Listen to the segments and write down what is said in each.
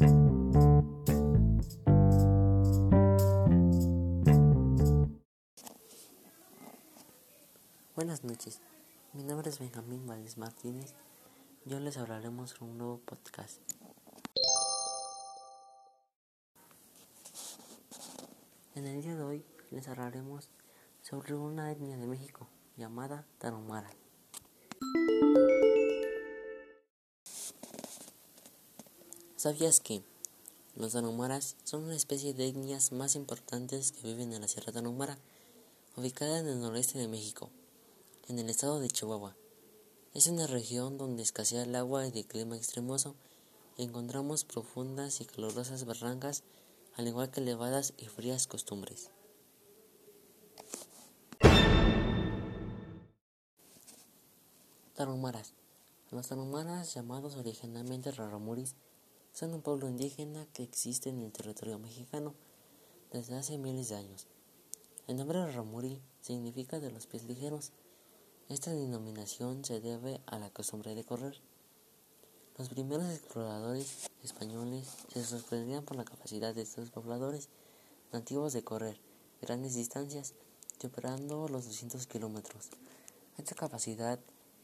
Buenas noches, mi nombre es Benjamín Valdés Martínez. Yo les hablaremos sobre un nuevo podcast. En el día de hoy les hablaremos sobre una etnia de México llamada Tarahumara. ¿Sabías que los tarahumaras son una especie de etnias más importantes que viven en la Sierra Tarahumara, ubicada en el noreste de México? en el estado de Chihuahua. Es una región donde escasea el agua y de clima extremoso. Encontramos profundas y calurosas barrancas, al igual que elevadas y frías costumbres. Tarumaras. Los tarumaras, llamados originalmente raramuris, son un pueblo indígena que existe en el territorio mexicano desde hace miles de años. El nombre raramuri significa de los pies ligeros esta denominación se debe a la costumbre de correr. Los primeros exploradores españoles se sorprendían por la capacidad de estos pobladores nativos de correr grandes distancias, superando los 200 kilómetros. Esta capacidad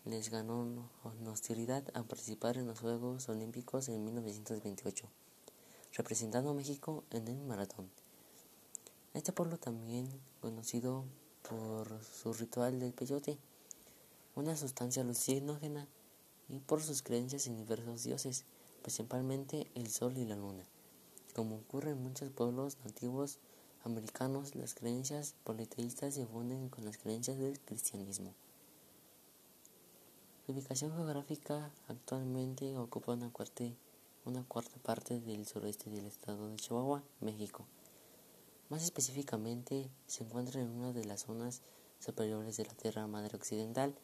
les ganó hostilidad a participar en los Juegos Olímpicos en 1928, representando a México en el maratón. Este pueblo también conocido por su ritual del peyote, una sustancia alucinógena y por sus creencias en diversos dioses, principalmente el sol y la luna. Como ocurre en muchos pueblos nativos americanos, las creencias politeístas se funden con las creencias del cristianismo. Su ubicación geográfica actualmente ocupa una cuarta, una cuarta parte del sureste del estado de Chihuahua, México. Más específicamente, se encuentra en una de las zonas superiores de la Tierra Madre Occidental,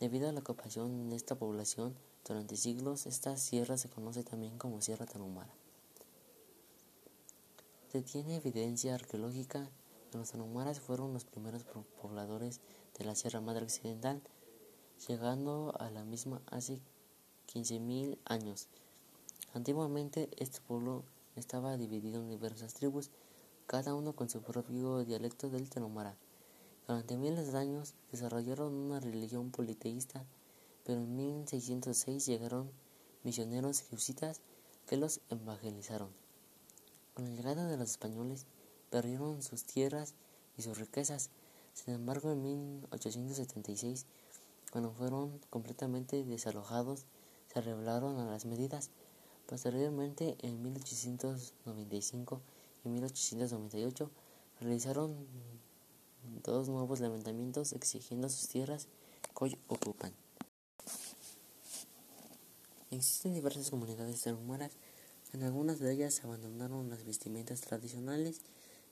Debido a la ocupación de esta población durante siglos, esta sierra se conoce también como Sierra Tarahumara. Se tiene evidencia arqueológica que los tarahumaras fueron los primeros pobladores de la Sierra Madre Occidental, llegando a la misma hace 15.000 años. Antiguamente este pueblo estaba dividido en diversas tribus, cada uno con su propio dialecto del tarahumara. Durante miles de años desarrollaron una religión politeísta, pero en 1606 llegaron misioneros jesuitas que los evangelizaron. Con la llegada de los españoles perdieron sus tierras y sus riquezas. Sin embargo, en 1876, cuando fueron completamente desalojados, se rebelaron a las medidas. Posteriormente, en 1895 y 1898, realizaron dos nuevos levantamientos exigiendo sus tierras que hoy ocupan. Existen diversas comunidades tarahumaras, en algunas de ellas abandonaron las vestimentas tradicionales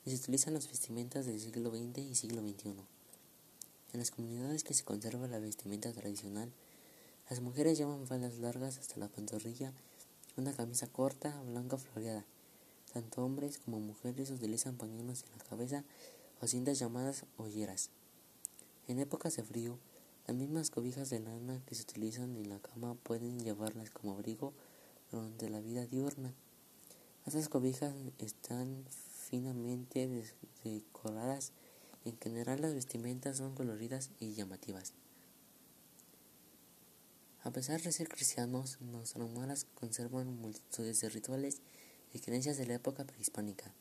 y se utilizan las vestimentas del siglo XX y siglo XXI. En las comunidades que se conserva la vestimenta tradicional, las mujeres llevan faldas largas hasta la pantorrilla, una camisa corta, blanca floreada. Tanto hombres como mujeres utilizan pañuelos en la cabeza o cintas llamadas olleras. En épocas de frío, las mismas cobijas de lana que se utilizan en la cama pueden llevarlas como abrigo durante la vida diurna. Estas cobijas están finamente decoradas. En general las vestimentas son coloridas y llamativas. A pesar de ser cristianos, los romanos conservan multitudes de rituales y creencias de la época prehispánica.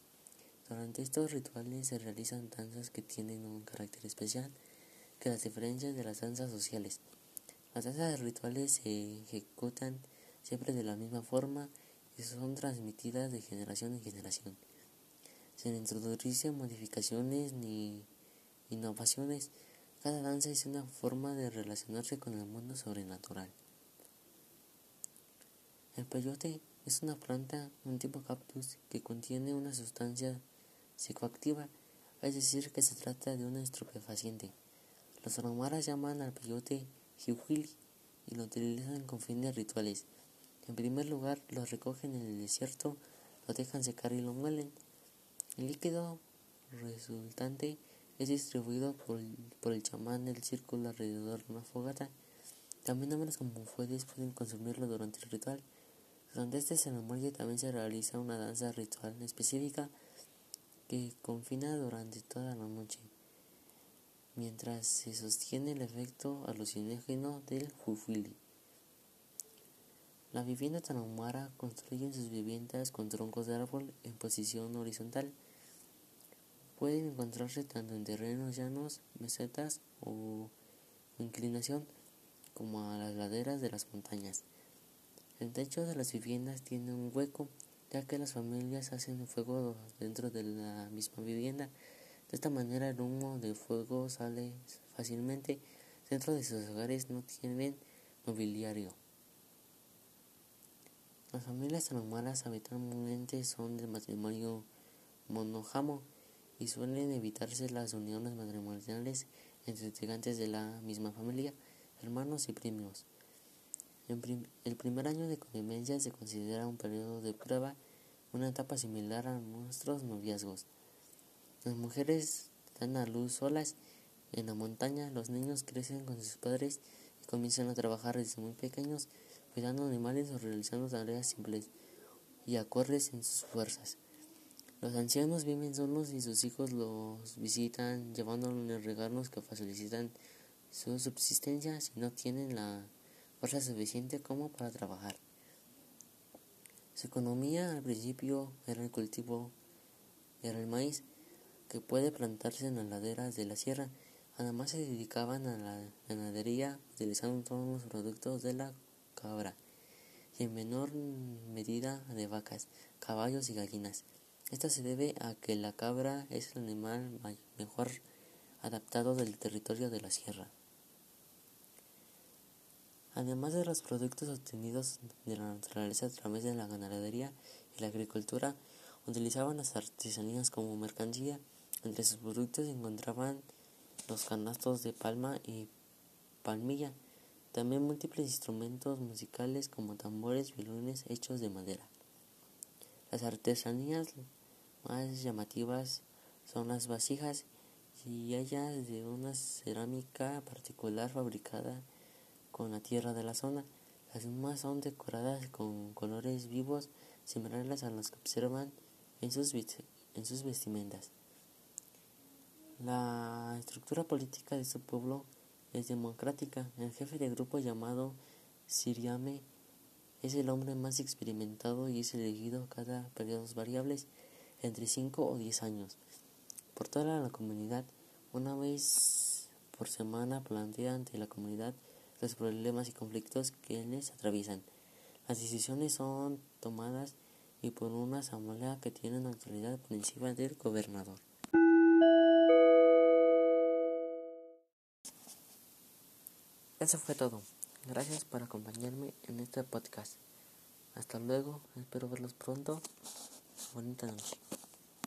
Durante estos rituales se realizan danzas que tienen un carácter especial que las diferencias de las danzas sociales. Las danzas rituales se ejecutan siempre de la misma forma y son transmitidas de generación en generación. Sin introducirse modificaciones ni innovaciones, cada danza es una forma de relacionarse con el mundo sobrenatural. El peyote es una planta, un tipo cactus, que contiene una sustancia psicoactiva, es decir, que se trata de un estupefaciente. Los aromaras llaman al peyote jiwili y lo utilizan con fines rituales. En primer lugar, lo recogen en el desierto, lo dejan secar y lo muelen. El líquido resultante es distribuido por, el chamán del círculo alrededor de una fogata. También hombres como mujeres pueden consumirlo durante el ritual. Durante este ceremonia también se realiza una danza ritual específica que confina durante toda la noche, mientras se sostiene el efecto alucinógeno del fufili. La vivienda tarahumara construyen sus viviendas con troncos de árbol en posición horizontal. Pueden encontrarse tanto en terrenos llanos, mesetas o inclinación, como a las laderas de las montañas. El techo de las viviendas tiene un hueco, ya que las familias hacen fuego dentro de la misma vivienda. De esta manera el humo del fuego sale fácilmente. Dentro de sus hogares no tienen mobiliario. Las familias tarahumaras habitualmente son de matrimonio monógamo y suelen evitarse las uniones matrimoniales entre integrantes de la misma familia, hermanos y primos. El primer año de convivencia se considera un periodo de prueba, una etapa similar a nuestros noviazgos. Las mujeres dan a luz solas en la montaña, los niños crecen con sus padres y comienzan a trabajar desde muy pequeños, cuidando animales o realizando tareas simples y acordes en sus fuerzas. Los ancianos viven solos y sus hijos los visitan, llevándoles regalos que facilitan su subsistencia si no tienen la fuerza suficiente como para trabajar. Su economía al principio era el cultivo, era el maíz, que puede plantarse en las laderas de la sierra. Además se dedicaban a la ganadería utilizando todos los productos de la cabra y en menor medida de vacas, caballos y gallinas. Esto se debe a que la cabra es el animal mejor adaptado del territorio de la sierra. Además de los productos obtenidos de la naturaleza a través de la ganadería y la agricultura, utilizaban las artesanías como mercancía. Entre sus productos se encontraban los canastos de palma y palmilla, también múltiples instrumentos musicales como tambores, violines hechos de madera. Las artesanías más llamativas son las vasijas y ellas de una cerámica particular fabricada con la tierra de la zona. Las mismas son decoradas con colores vivos similares a los que observan en sus, en sus vestimentas. La estructura política de este pueblo es democrática. El jefe de grupo llamado Siriame es el hombre más experimentado y es elegido cada periodos variables entre 5 o 10 años. Por toda la comunidad, una vez por semana plantea ante la comunidad los problemas y conflictos que les atraviesan. Las decisiones son tomadas y por una asamblea que tiene una autoridad por encima del gobernador. Eso fue todo. Gracias por acompañarme en este podcast. Hasta luego, espero verlos pronto. Bonita noche.